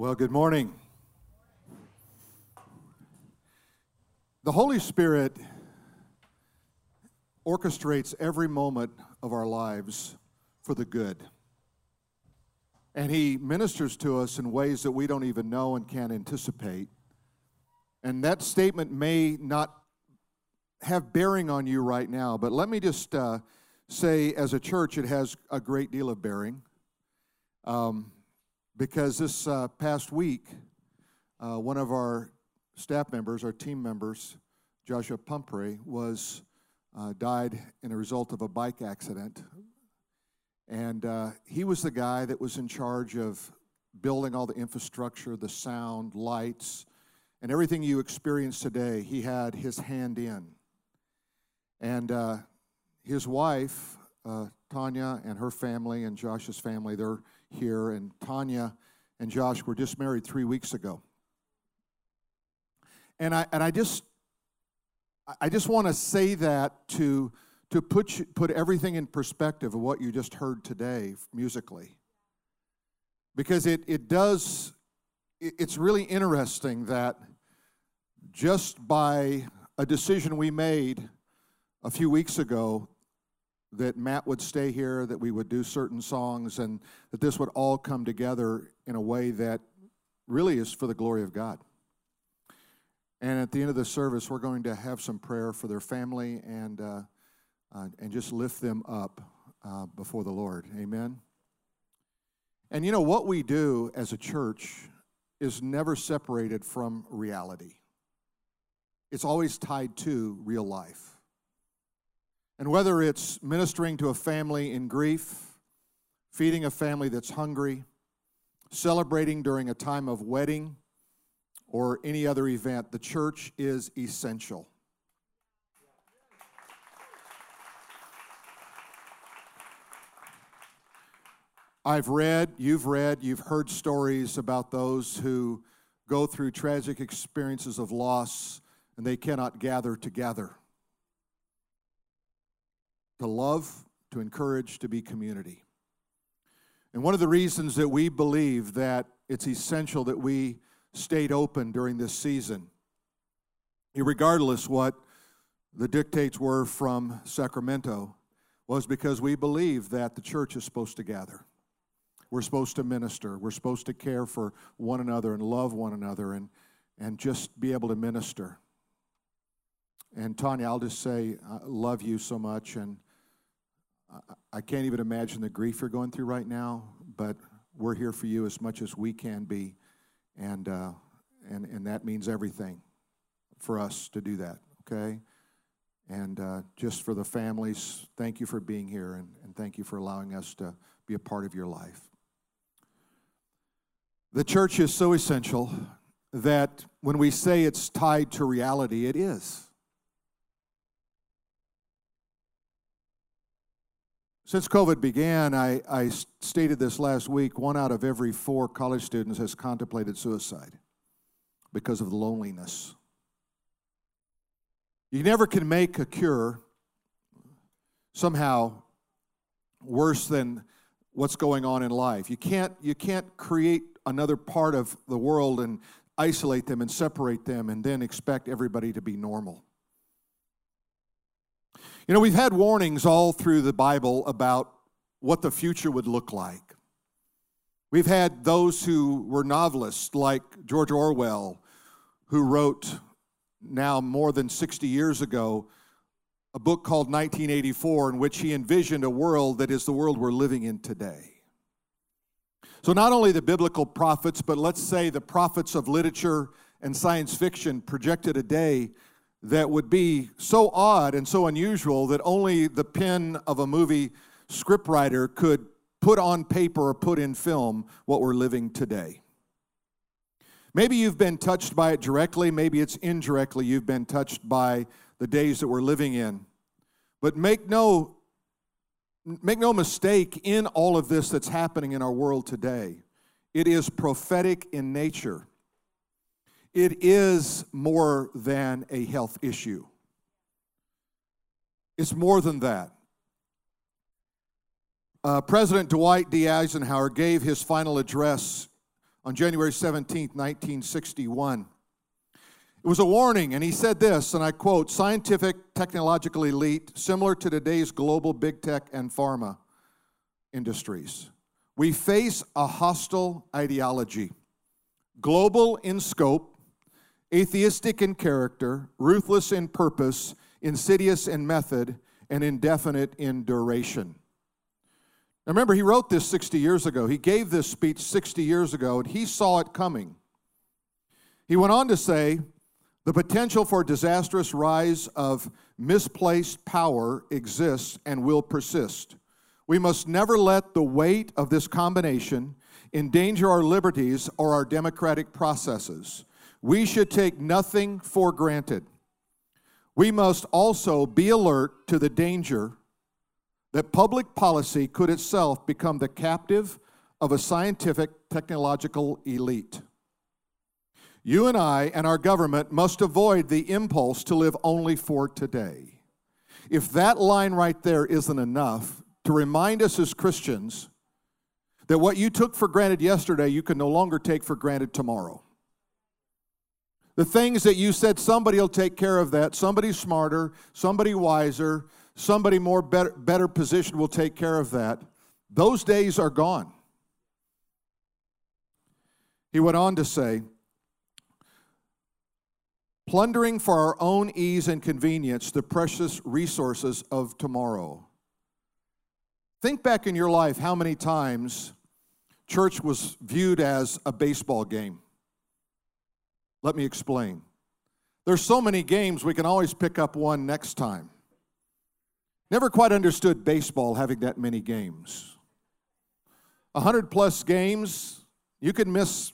Well, good morning. The Holy Spirit orchestrates every moment of our lives for the good. And He ministers to us in ways that we don't even know and can't anticipate. And that statement may not have bearing on you right now, but let me just uh, say, as a church, it has a great deal of bearing. Um, because this uh, past week, uh, one of our staff members, our team members, Joshua Pumphrey, was uh, died in a result of a bike accident. And uh, he was the guy that was in charge of building all the infrastructure, the sound, lights, and everything you experience today. He had his hand in. And uh, his wife, uh, Tanya, and her family, and Josh's family, they're here, and Tanya and Josh were just married three weeks ago. And I, and I just, I just want to say that to, to put, you, put everything in perspective of what you just heard today musically. Because it, it does, it's really interesting that just by a decision we made a few weeks ago that Matt would stay here, that we would do certain songs, and that this would all come together in a way that really is for the glory of God. And at the end of the service, we're going to have some prayer for their family and, uh, uh, and just lift them up uh, before the Lord. Amen. And you know, what we do as a church is never separated from reality, it's always tied to real life. And whether it's ministering to a family in grief, feeding a family that's hungry, celebrating during a time of wedding, or any other event, the church is essential. I've read, you've read, you've heard stories about those who go through tragic experiences of loss and they cannot gather together to love, to encourage, to be community. And one of the reasons that we believe that it's essential that we stayed open during this season, regardless what the dictates were from Sacramento, was because we believe that the church is supposed to gather. We're supposed to minister. We're supposed to care for one another and love one another and, and just be able to minister. And Tanya, I'll just say, I love you so much. And I can't even imagine the grief you're going through right now, but we're here for you as much as we can be. And, uh, and, and that means everything for us to do that, okay? And uh, just for the families, thank you for being here and, and thank you for allowing us to be a part of your life. The church is so essential that when we say it's tied to reality, it is. Since COVID began, I, I stated this last week one out of every four college students has contemplated suicide because of the loneliness. You never can make a cure somehow worse than what's going on in life. You can't, you can't create another part of the world and isolate them and separate them and then expect everybody to be normal. You know, we've had warnings all through the Bible about what the future would look like. We've had those who were novelists like George Orwell, who wrote now more than 60 years ago a book called 1984, in which he envisioned a world that is the world we're living in today. So, not only the biblical prophets, but let's say the prophets of literature and science fiction projected a day that would be so odd and so unusual that only the pen of a movie scriptwriter could put on paper or put in film what we're living today. Maybe you've been touched by it directly, maybe it's indirectly you've been touched by the days that we're living in. But make no make no mistake in all of this that's happening in our world today. It is prophetic in nature it is more than a health issue. It's more than that. Uh, President Dwight D. Eisenhower gave his final address on January 17, 1961. It was a warning, and he said this, and I quote scientific, technological elite, similar to today's global big tech and pharma industries. We face a hostile ideology, global in scope, atheistic in character, ruthless in purpose, insidious in method, and indefinite in duration. Now remember, he wrote this 60 years ago. He gave this speech 60 years ago, and he saw it coming. He went on to say, the potential for disastrous rise of misplaced power exists and will persist. We must never let the weight of this combination endanger our liberties or our democratic processes. We should take nothing for granted. We must also be alert to the danger that public policy could itself become the captive of a scientific technological elite. You and I and our government must avoid the impulse to live only for today. If that line right there isn't enough to remind us as Christians that what you took for granted yesterday, you can no longer take for granted tomorrow. The things that you said somebody will take care of that, somebody smarter, somebody wiser, somebody more better, better positioned will take care of that. Those days are gone. He went on to say, plundering for our own ease and convenience the precious resources of tomorrow. Think back in your life how many times church was viewed as a baseball game. Let me explain. There's so many games, we can always pick up one next time. Never quite understood baseball having that many games. 100 plus games, you can miss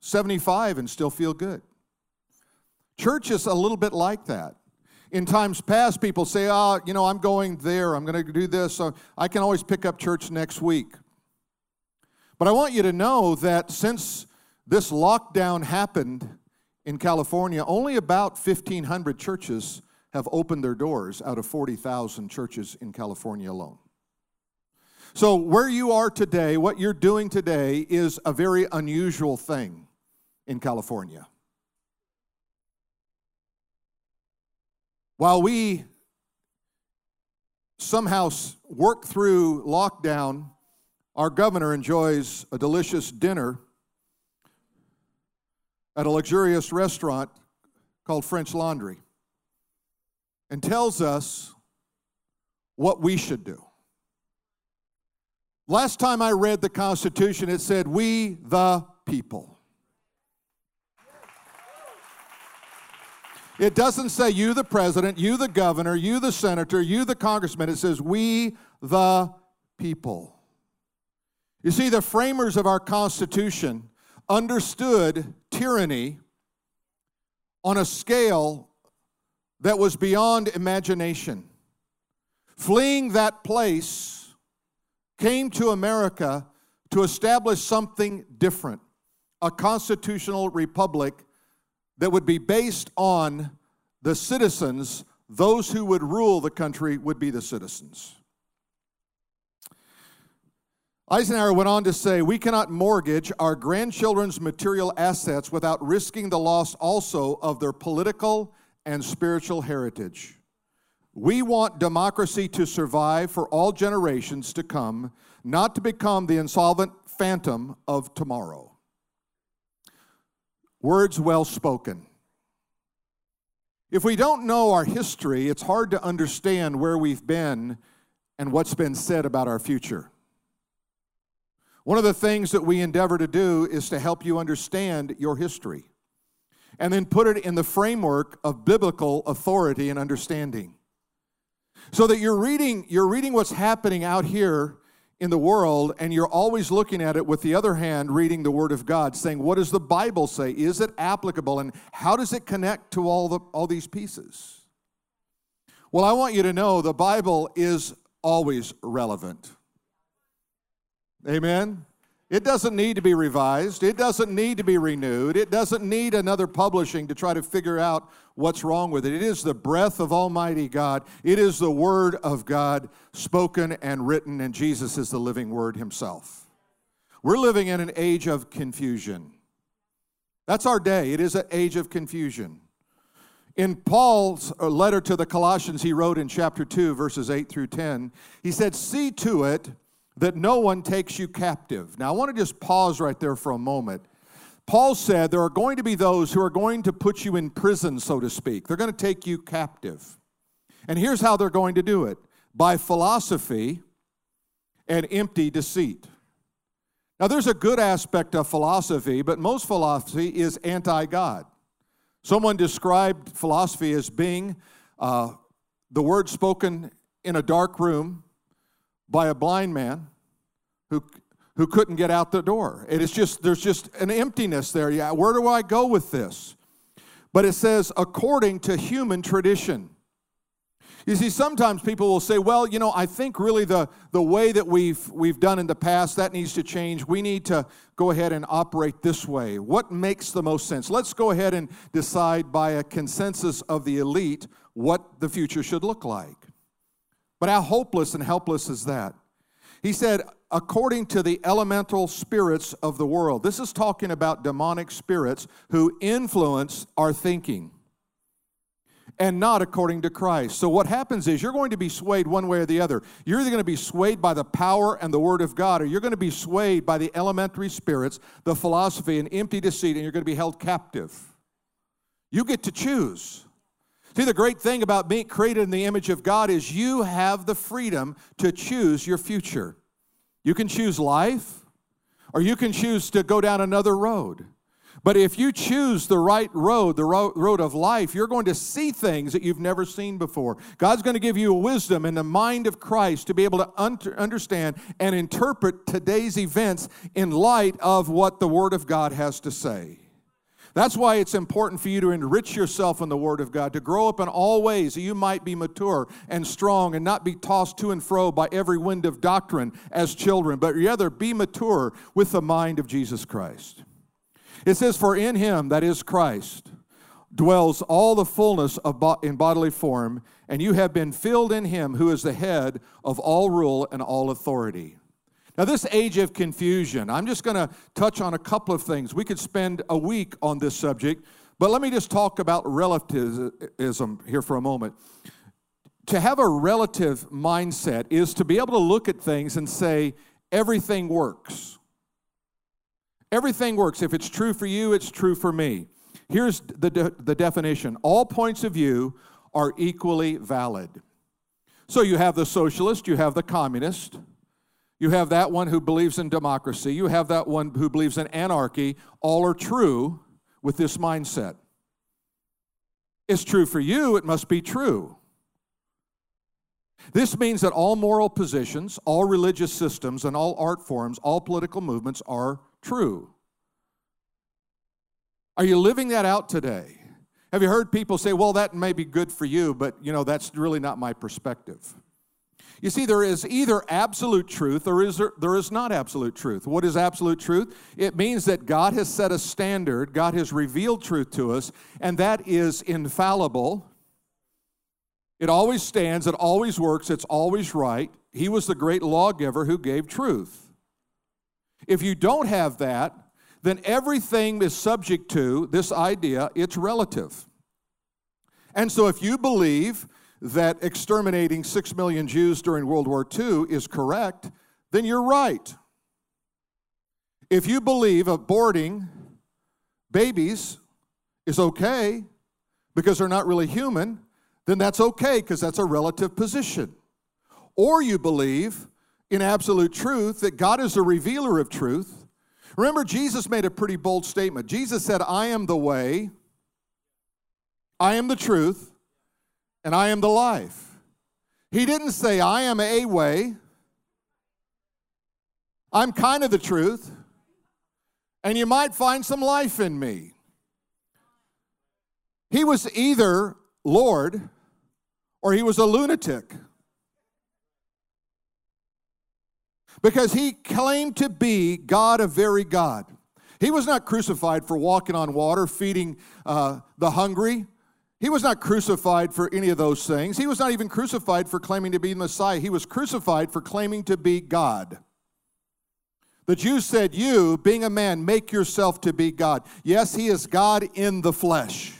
75 and still feel good. Church is a little bit like that. In times past, people say, oh, you know, I'm going there, I'm going to do this, so I can always pick up church next week. But I want you to know that since this lockdown happened in California, only about 1,500 churches have opened their doors out of 40,000 churches in California alone. So, where you are today, what you're doing today, is a very unusual thing in California. While we somehow work through lockdown, our governor enjoys a delicious dinner at a luxurious restaurant called French Laundry and tells us what we should do. Last time I read the Constitution, it said, We the people. It doesn't say you, the president, you, the governor, you, the senator, you, the congressman. It says we, the people. You see, the framers of our Constitution understood tyranny on a scale that was beyond imagination. Fleeing that place, came to America to establish something different a constitutional republic that would be based on the citizens, those who would rule the country would be the citizens. Eisenhower went on to say, We cannot mortgage our grandchildren's material assets without risking the loss also of their political and spiritual heritage. We want democracy to survive for all generations to come, not to become the insolvent phantom of tomorrow. Words well spoken. If we don't know our history, it's hard to understand where we've been and what's been said about our future. One of the things that we endeavor to do is to help you understand your history and then put it in the framework of biblical authority and understanding. So that you're reading, you're reading what's happening out here in the world and you're always looking at it with the other hand reading the word of god saying what does the bible say? Is it applicable? And how does it connect to all the all these pieces? Well i want you to know the bible is always relevant amen it doesn't need to be revised. It doesn't need to be renewed. It doesn't need another publishing to try to figure out what's wrong with it. It is the breath of Almighty God. It is the Word of God spoken and written, and Jesus is the living Word Himself. We're living in an age of confusion. That's our day. It is an age of confusion. In Paul's uh, letter to the Colossians, he wrote in chapter 2, verses 8 through 10, he said, See to it that no one takes you captive. Now, I want to just pause right there for a moment. Paul said there are going to be those who are going to put you in prison, so to speak. They're going to take you captive. And here's how they're going to do it by philosophy and empty deceit. Now, there's a good aspect of philosophy, but most philosophy is anti God. Someone described philosophy as being uh, the word spoken in a dark room by a blind man who, who couldn't get out the door. It is just, there's just an emptiness there. Yeah, where do I go with this? But it says, according to human tradition. You see, sometimes people will say, well, you know, I think really the, the way that we've, we've done in the past, that needs to change. We need to go ahead and operate this way. What makes the most sense? Let's go ahead and decide by a consensus of the elite what the future should look like. But how hopeless and helpless is that? He said, according to the elemental spirits of the world. This is talking about demonic spirits who influence our thinking and not according to Christ. So, what happens is you're going to be swayed one way or the other. You're either going to be swayed by the power and the Word of God, or you're going to be swayed by the elementary spirits, the philosophy, and empty deceit, and you're going to be held captive. You get to choose. See, the great thing about being created in the image of God is you have the freedom to choose your future. You can choose life, or you can choose to go down another road. But if you choose the right road, the road of life, you're going to see things that you've never seen before. God's going to give you a wisdom in the mind of Christ to be able to understand and interpret today's events in light of what the Word of God has to say. That's why it's important for you to enrich yourself in the Word of God, to grow up in all ways that you might be mature and strong and not be tossed to and fro by every wind of doctrine as children, but rather be mature with the mind of Jesus Christ. It says, For in him, that is Christ, dwells all the fullness of bo- in bodily form, and you have been filled in him who is the head of all rule and all authority. Now, this age of confusion, I'm just going to touch on a couple of things. We could spend a week on this subject, but let me just talk about relativism here for a moment. To have a relative mindset is to be able to look at things and say, everything works. Everything works. If it's true for you, it's true for me. Here's the, de- the definition all points of view are equally valid. So you have the socialist, you have the communist, you have that one who believes in democracy, you have that one who believes in anarchy. All are true with this mindset. It's true for you, it must be true. This means that all moral positions, all religious systems, and all art forms, all political movements are true. Are you living that out today? Have you heard people say, well, that may be good for you, but you know, that's really not my perspective? You see, there is either absolute truth or is there, there is not absolute truth. What is absolute truth? It means that God has set a standard, God has revealed truth to us, and that is infallible. It always stands, it always works, it's always right. He was the great lawgiver who gave truth. If you don't have that, then everything is subject to this idea, it's relative. And so if you believe that exterminating six million Jews during World War II is correct, then you're right. If you believe aborting babies is okay because they're not really human, then that's okay because that's a relative position. Or you believe in absolute truth, that God is a revealer of truth. Remember, Jesus made a pretty bold statement. Jesus said, I am the way, I am the truth, and I am the life. He didn't say, I am a way, I'm kind of the truth, and you might find some life in me. He was either Lord or he was a lunatic. because he claimed to be God, a very God. He was not crucified for walking on water, feeding uh, the hungry. He was not crucified for any of those things. He was not even crucified for claiming to be Messiah. He was crucified for claiming to be God. The Jews said, You, being a man, make yourself to be God. Yes, he is God in the flesh.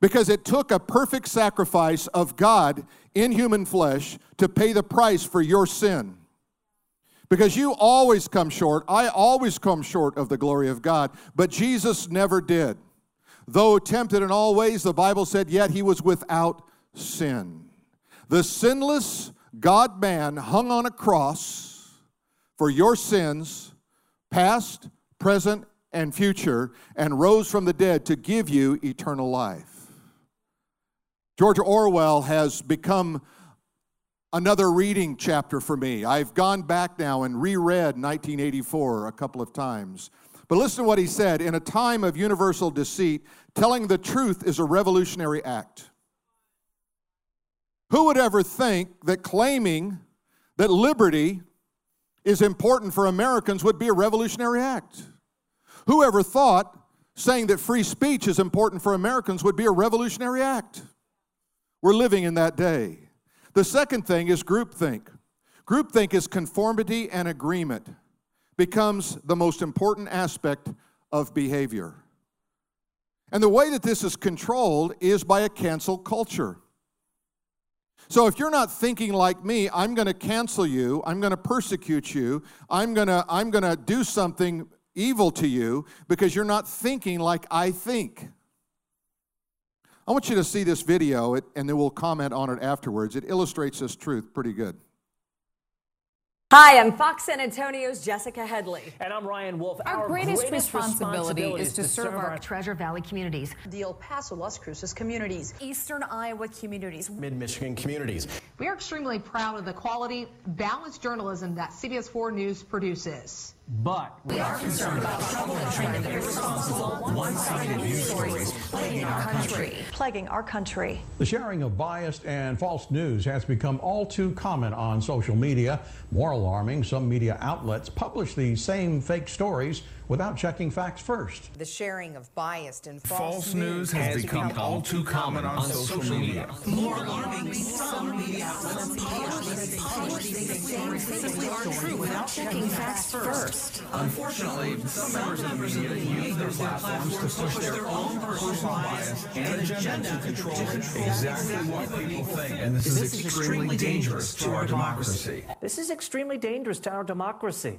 Because it took a perfect sacrifice of God in human flesh to pay the price for your sin. Because you always come short. I always come short of the glory of God, but Jesus never did. Though tempted in all ways, the Bible said, yet he was without sin. The sinless God man hung on a cross for your sins, past, present, and future, and rose from the dead to give you eternal life. George Orwell has become another reading chapter for me. I've gone back now and reread 1984 a couple of times. But listen to what he said In a time of universal deceit, telling the truth is a revolutionary act. Who would ever think that claiming that liberty is important for Americans would be a revolutionary act? Whoever thought saying that free speech is important for Americans would be a revolutionary act? We're living in that day. The second thing is groupthink. Groupthink is conformity and agreement, becomes the most important aspect of behavior. And the way that this is controlled is by a cancel culture. So if you're not thinking like me, I'm going to cancel you, I'm going to persecute you, I'm going to I'm going to do something evil to you because you're not thinking like I think. I want you to see this video, and then we'll comment on it afterwards. It illustrates this truth pretty good. Hi, I'm Fox San Antonio's Jessica Headley. And I'm Ryan Wolf. Our, our greatest, greatest responsibility, responsibility, is to, to serve, serve our, our Treasure Valley communities, the El Paso, Las Cruces communities, Eastern Iowa communities, Mid Michigan communities. We are extremely proud of the quality, balanced journalism that CBS 4 News produces. But we are concerned about trouble and trend of irresponsible, one-sided news stories plaguing our country. Plaguing our country. The sharing of biased and false news has become all too common on social media. More alarming, some media outlets publish these same fake stories without checking facts first. The sharing of biased and false, false news has, has become, become all too common on, on social, social media. media. More alarming, some media outlets publish these same fake true without checking facts first. Unfortunately, some members of the media use their platforms to push their own personal bias and agenda to control exactly what people think. And this, this is extremely dangerous to our democracy. This is extremely dangerous to our democracy.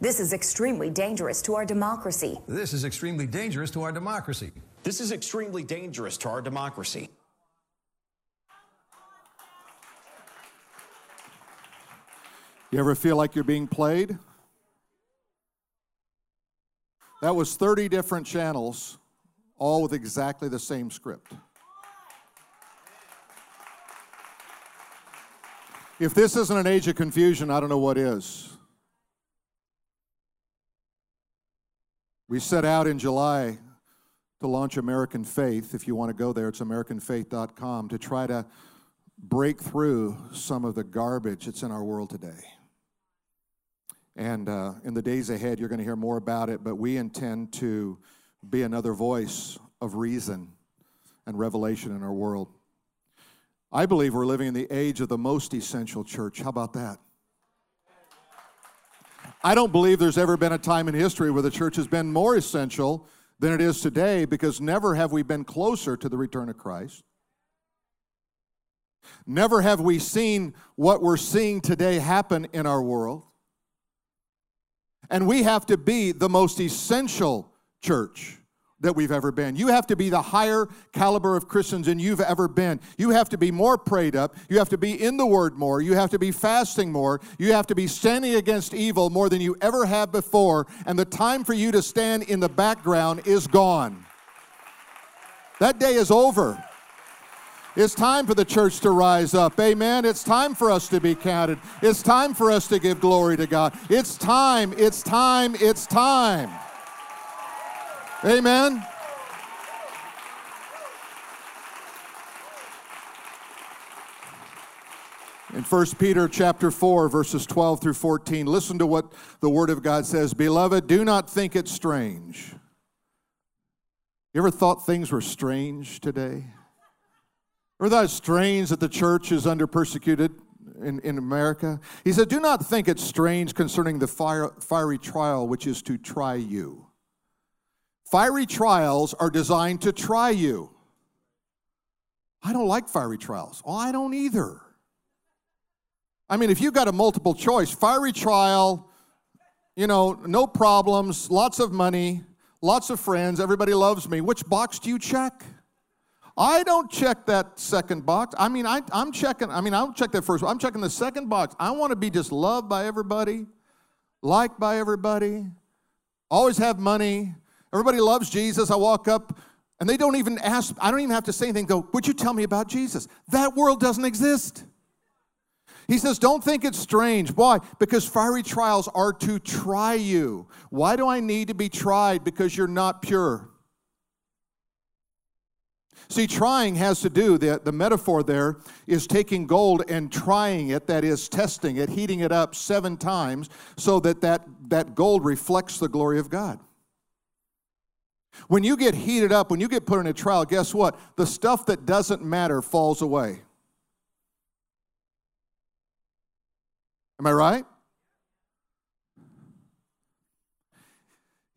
This is extremely dangerous to our democracy. This is extremely dangerous to our democracy. This is extremely dangerous to our democracy. You ever feel like you're being played? That was 30 different channels, all with exactly the same script. If this isn't an age of confusion, I don't know what is. We set out in July to launch American Faith. If you want to go there, it's AmericanFaith.com to try to break through some of the garbage that's in our world today. And uh, in the days ahead, you're going to hear more about it, but we intend to be another voice of reason and revelation in our world. I believe we're living in the age of the most essential church. How about that? I don't believe there's ever been a time in history where the church has been more essential than it is today because never have we been closer to the return of Christ. Never have we seen what we're seeing today happen in our world. And we have to be the most essential church that we've ever been. You have to be the higher caliber of Christians than you've ever been. You have to be more prayed up. You have to be in the Word more. You have to be fasting more. You have to be standing against evil more than you ever have before. And the time for you to stand in the background is gone. That day is over. It's time for the church to rise up. Amen. It's time for us to be counted. It's time for us to give glory to God. It's time, it's time, it's time. Amen. In 1 Peter chapter 4 verses 12 through 14, listen to what the word of God says, "Beloved, do not think it strange." You ever thought things were strange today? Or that it's strange that the church is under persecuted in, in America? He said, Do not think it strange concerning the fire, fiery trial which is to try you. Fiery trials are designed to try you. I don't like fiery trials. Oh, I don't either. I mean, if you've got a multiple choice, fiery trial, you know, no problems, lots of money, lots of friends, everybody loves me, which box do you check? I don't check that second box. I mean, I, am checking, I mean, I don't check that first. I'm checking the second box. I want to be just loved by everybody, liked by everybody, always have money. Everybody loves Jesus. I walk up and they don't even ask, I don't even have to say anything. Go, would you tell me about Jesus? That world doesn't exist. He says, Don't think it's strange. Why? Because fiery trials are to try you. Why do I need to be tried? Because you're not pure. See, trying has to do, the, the metaphor there is taking gold and trying it, that is, testing it, heating it up seven times so that that, that gold reflects the glory of God. When you get heated up, when you get put in a trial, guess what? The stuff that doesn't matter falls away. Am I right?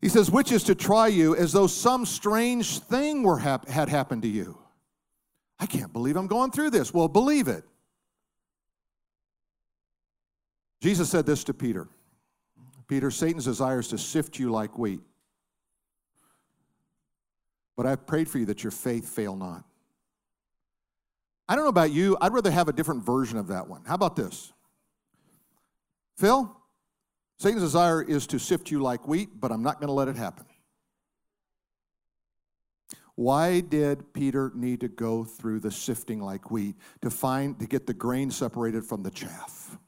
He says, which is to try you as though some strange thing were hap- had happened to you. I can't believe I'm going through this. Well, believe it. Jesus said this to Peter Peter, Satan's desire is to sift you like wheat. But I've prayed for you that your faith fail not. I don't know about you, I'd rather have a different version of that one. How about this? Phil, Satan's desire is to sift you like wheat, but I'm not going to let it happen. Why did Peter need to go through the sifting like wheat to find to get the grain separated from the chaff?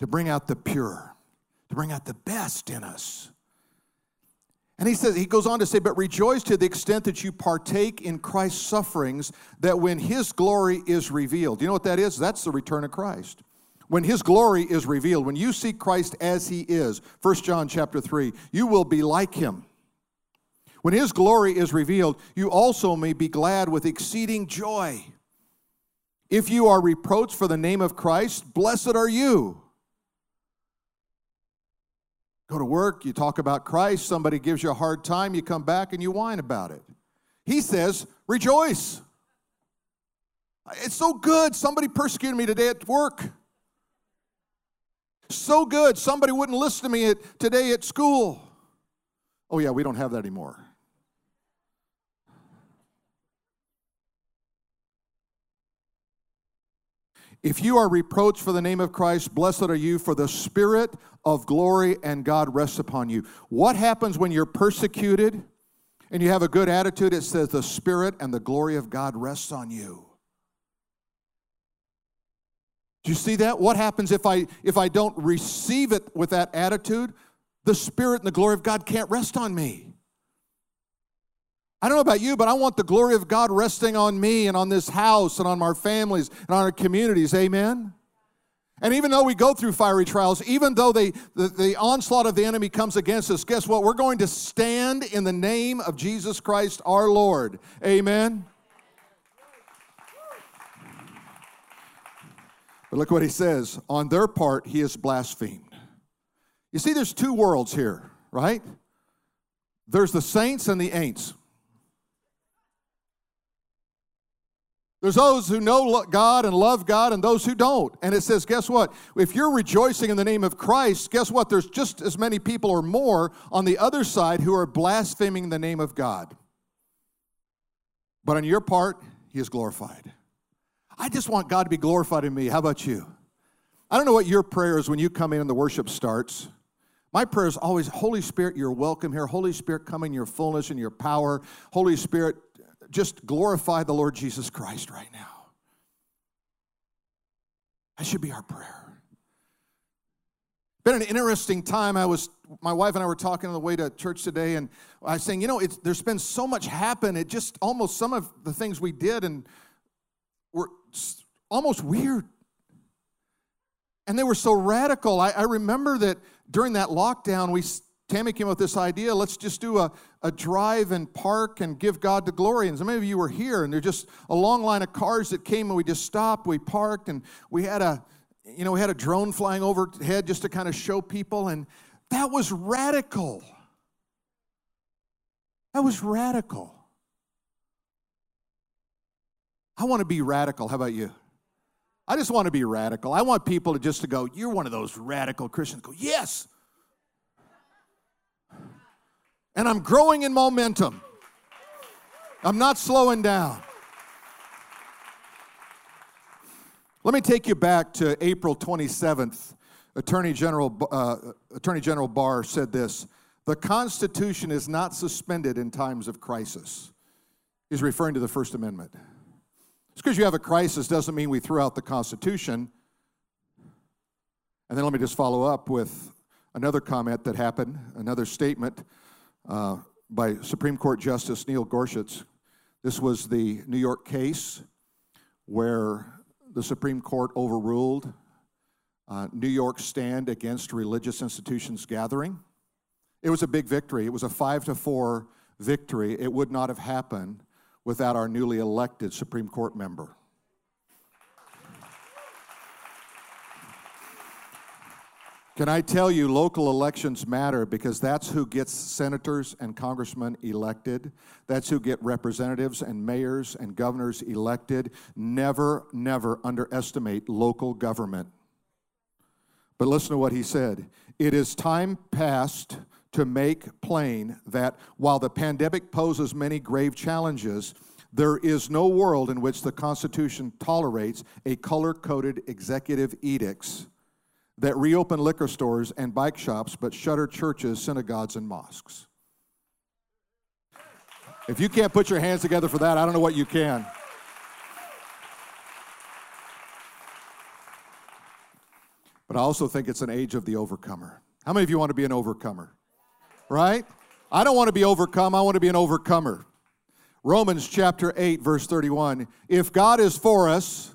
To bring out the pure, to bring out the best in us. And he says, he goes on to say, but rejoice to the extent that you partake in Christ's sufferings, that when his glory is revealed. You know what that is? That's the return of Christ when his glory is revealed when you see christ as he is 1 john chapter 3 you will be like him when his glory is revealed you also may be glad with exceeding joy if you are reproached for the name of christ blessed are you go to work you talk about christ somebody gives you a hard time you come back and you whine about it he says rejoice it's so good somebody persecuted me today at work so good, somebody wouldn't listen to me at, today at school. Oh, yeah, we don't have that anymore. If you are reproached for the name of Christ, blessed are you, for the Spirit of glory and God rests upon you. What happens when you're persecuted and you have a good attitude? It says the Spirit and the glory of God rests on you. Do you see that? What happens if I if I don't receive it with that attitude? The spirit and the glory of God can't rest on me. I don't know about you, but I want the glory of God resting on me and on this house and on our families and on our communities. Amen. And even though we go through fiery trials, even though they, the, the onslaught of the enemy comes against us, guess what? We're going to stand in the name of Jesus Christ our Lord. Amen. But look what he says on their part, he is blasphemed. You see, there's two worlds here, right? There's the saints and the ain'ts. There's those who know God and love God and those who don't. And it says, guess what? If you're rejoicing in the name of Christ, guess what? There's just as many people or more on the other side who are blaspheming the name of God. But on your part, he is glorified. I just want God to be glorified in me. How about you? I don't know what your prayer is when you come in and the worship starts. My prayer is always, Holy Spirit, you're welcome here. Holy Spirit, come in your fullness and your power. Holy Spirit, just glorify the Lord Jesus Christ right now. That should be our prayer. Been an interesting time. I was, my wife and I were talking on the way to church today, and I was saying, you know, there's been so much happen. It just almost some of the things we did and were almost weird. And they were so radical. I, I remember that during that lockdown, we Tammy came up with this idea let's just do a, a drive and park and give God the glory. And some of you were here, and there's just a long line of cars that came, and we just stopped, we parked, and we had a you know, we had a drone flying overhead just to kind of show people, and that was radical. That was radical. I want to be radical. How about you? I just want to be radical. I want people to just to go, you're one of those radical Christians. Go, yes. And I'm growing in momentum. I'm not slowing down. Let me take you back to April 27th. Attorney General, uh, Attorney General Barr said this The Constitution is not suspended in times of crisis. He's referring to the First Amendment. Just because you have a crisis doesn't mean we throw out the Constitution. And then let me just follow up with another comment that happened, another statement uh, by Supreme Court Justice Neil Gorsuch. This was the New York case where the Supreme Court overruled uh, New York's stand against religious institutions gathering. It was a big victory. It was a five to four victory. It would not have happened without our newly elected Supreme Court member. Can I tell you, local elections matter because that's who gets senators and congressmen elected. That's who get representatives and mayors and governors elected. Never, never underestimate local government. But listen to what he said. It is time past to make plain that while the pandemic poses many grave challenges, there is no world in which the Constitution tolerates a color coded executive edicts that reopen liquor stores and bike shops but shutter churches, synagogues, and mosques. If you can't put your hands together for that, I don't know what you can. But I also think it's an age of the overcomer. How many of you want to be an overcomer? Right? I don't want to be overcome, I want to be an overcomer. Romans chapter 8, verse 31. If God is for us,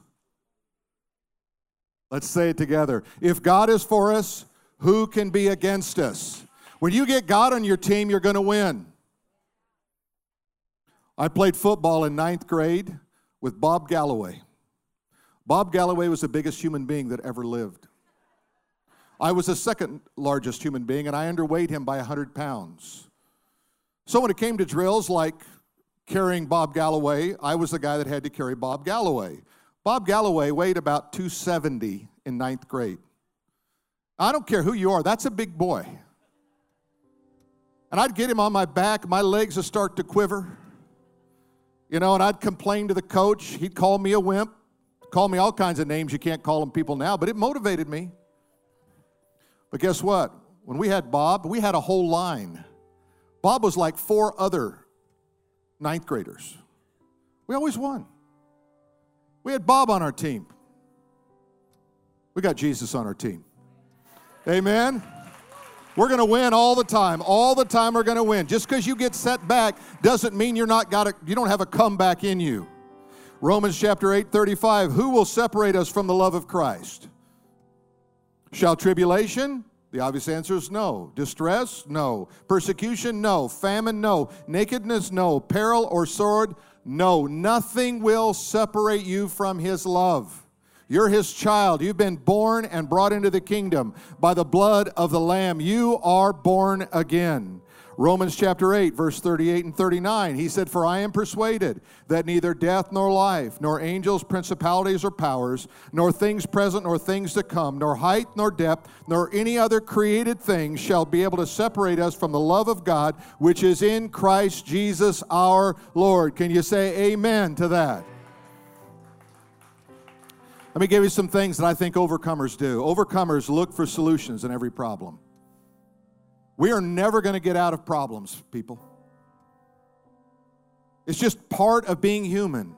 let's say it together. If God is for us, who can be against us? When you get God on your team, you're going to win. I played football in ninth grade with Bob Galloway. Bob Galloway was the biggest human being that ever lived. I was the second largest human being, and I underweighed him by 100 pounds. So when it came to drills like carrying Bob Galloway, I was the guy that had to carry Bob Galloway. Bob Galloway weighed about 270 in ninth grade. I don't care who you are, that's a big boy. And I'd get him on my back, my legs would start to quiver. You know, and I'd complain to the coach. He'd call me a wimp, call me all kinds of names you can't call them people now, but it motivated me. But guess what? When we had Bob, we had a whole line. Bob was like four other ninth graders. We always won. We had Bob on our team. We got Jesus on our team. Amen. We're going to win all the time. All the time we're going to win. Just because you get set back doesn't mean you're not got a, you don't have a comeback in you. Romans chapter 8 35 Who will separate us from the love of Christ? Shall tribulation? The obvious answer is no. Distress? No. Persecution? No. Famine? No. Nakedness? No. Peril or sword? No. Nothing will separate you from His love. You're his child. You've been born and brought into the kingdom by the blood of the Lamb. You are born again. Romans chapter 8, verse 38 and 39, he said, For I am persuaded that neither death nor life, nor angels, principalities, or powers, nor things present nor things to come, nor height nor depth, nor any other created thing shall be able to separate us from the love of God which is in Christ Jesus our Lord. Can you say amen to that? Let me give you some things that I think overcomers do. Overcomers look for solutions in every problem. We are never going to get out of problems, people. It's just part of being human.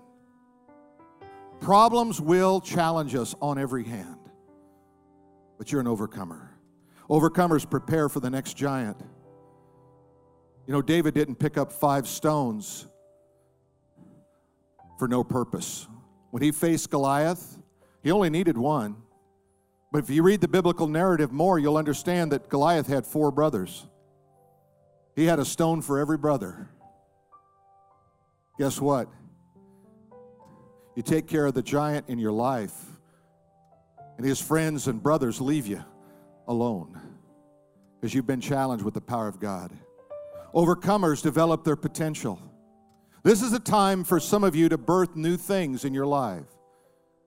Problems will challenge us on every hand, but you're an overcomer. Overcomers prepare for the next giant. You know, David didn't pick up five stones for no purpose. When he faced Goliath, he only needed one. But if you read the biblical narrative more, you'll understand that Goliath had four brothers. He had a stone for every brother. Guess what? You take care of the giant in your life, and his friends and brothers leave you alone because you've been challenged with the power of God. Overcomers develop their potential. This is a time for some of you to birth new things in your life.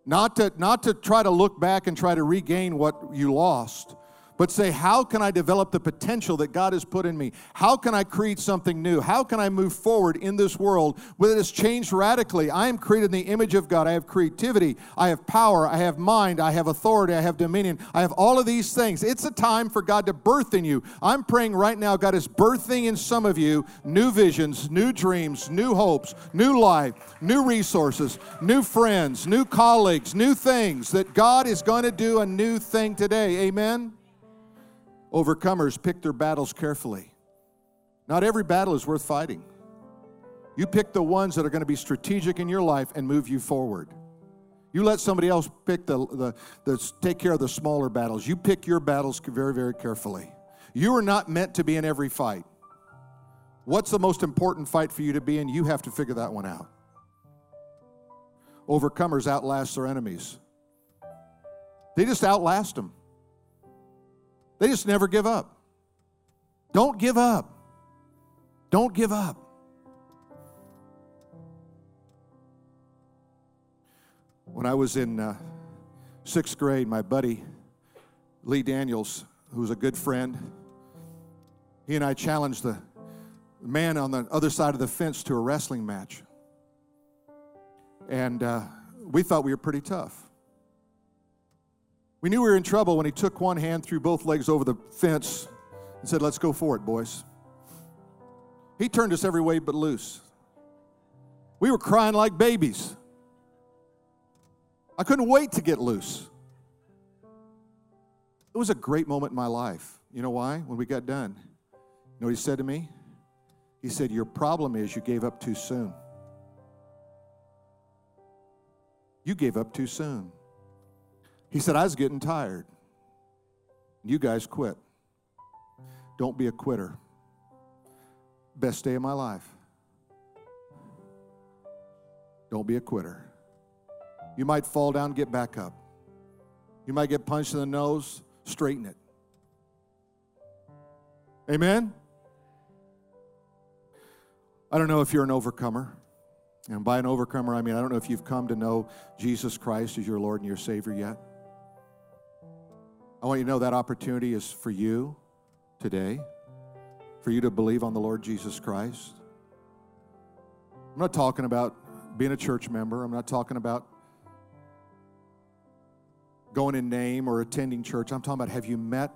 Not to, not to try to look back and try to regain what you lost, but say, how can I develop the potential that God has put in me? How can I create something new? How can I move forward in this world where it has changed radically? I am created in the image of God. I have creativity, I have power, I have mind, I have authority, I have dominion. I have all of these things. It's a time for God to birth in you. I'm praying right now, God is birthing in some of you new visions, new dreams, new hopes, new life, new resources, new friends, new colleagues, new things that God is going to do a new thing today. Amen. Overcomers pick their battles carefully. Not every battle is worth fighting. You pick the ones that are going to be strategic in your life and move you forward. You let somebody else pick the, the, the take care of the smaller battles. You pick your battles very, very carefully. You are not meant to be in every fight. What's the most important fight for you to be in? You have to figure that one out. Overcomers outlast their enemies. They just outlast them. They just never give up. Don't give up. Don't give up. When I was in uh, sixth grade, my buddy Lee Daniels, who was a good friend, he and I challenged the man on the other side of the fence to a wrestling match. And uh, we thought we were pretty tough. We knew we were in trouble when he took one hand, threw both legs over the fence, and said, Let's go for it, boys. He turned us every way but loose. We were crying like babies. I couldn't wait to get loose. It was a great moment in my life. You know why? When we got done, you know what he said to me? He said, Your problem is you gave up too soon. You gave up too soon. He said, I was getting tired. You guys quit. Don't be a quitter. Best day of my life. Don't be a quitter. You might fall down, get back up. You might get punched in the nose, straighten it. Amen? I don't know if you're an overcomer. And by an overcomer, I mean, I don't know if you've come to know Jesus Christ as your Lord and your Savior yet. I want you to know that opportunity is for you today, for you to believe on the Lord Jesus Christ. I'm not talking about being a church member, I'm not talking about going in name or attending church. I'm talking about have you met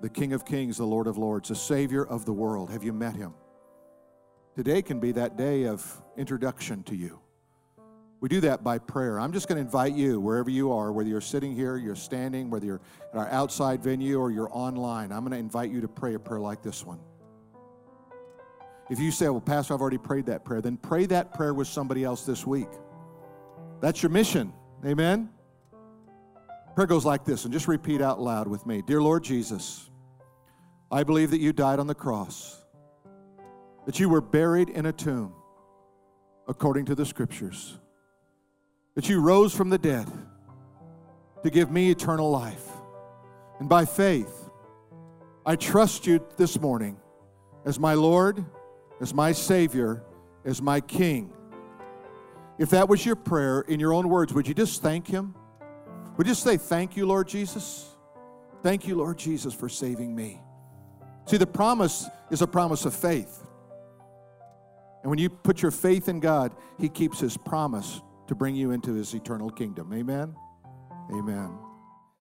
the King of Kings, the Lord of Lords, the Savior of the world? Have you met him? Today can be that day of introduction to you. We do that by prayer. I'm just going to invite you, wherever you are, whether you're sitting here, you're standing, whether you're at our outside venue or you're online, I'm going to invite you to pray a prayer like this one. If you say, Well, Pastor, I've already prayed that prayer, then pray that prayer with somebody else this week. That's your mission. Amen? Prayer goes like this, and just repeat out loud with me Dear Lord Jesus, I believe that you died on the cross, that you were buried in a tomb according to the scriptures that you rose from the dead to give me eternal life. And by faith, I trust you this morning as my Lord, as my Savior, as my King. If that was your prayer in your own words, would you just thank Him? Would you just say, Thank you, Lord Jesus? Thank you, Lord Jesus, for saving me. See, the promise is a promise of faith. And when you put your faith in God, He keeps His promise to bring you into his eternal kingdom. Amen? Amen.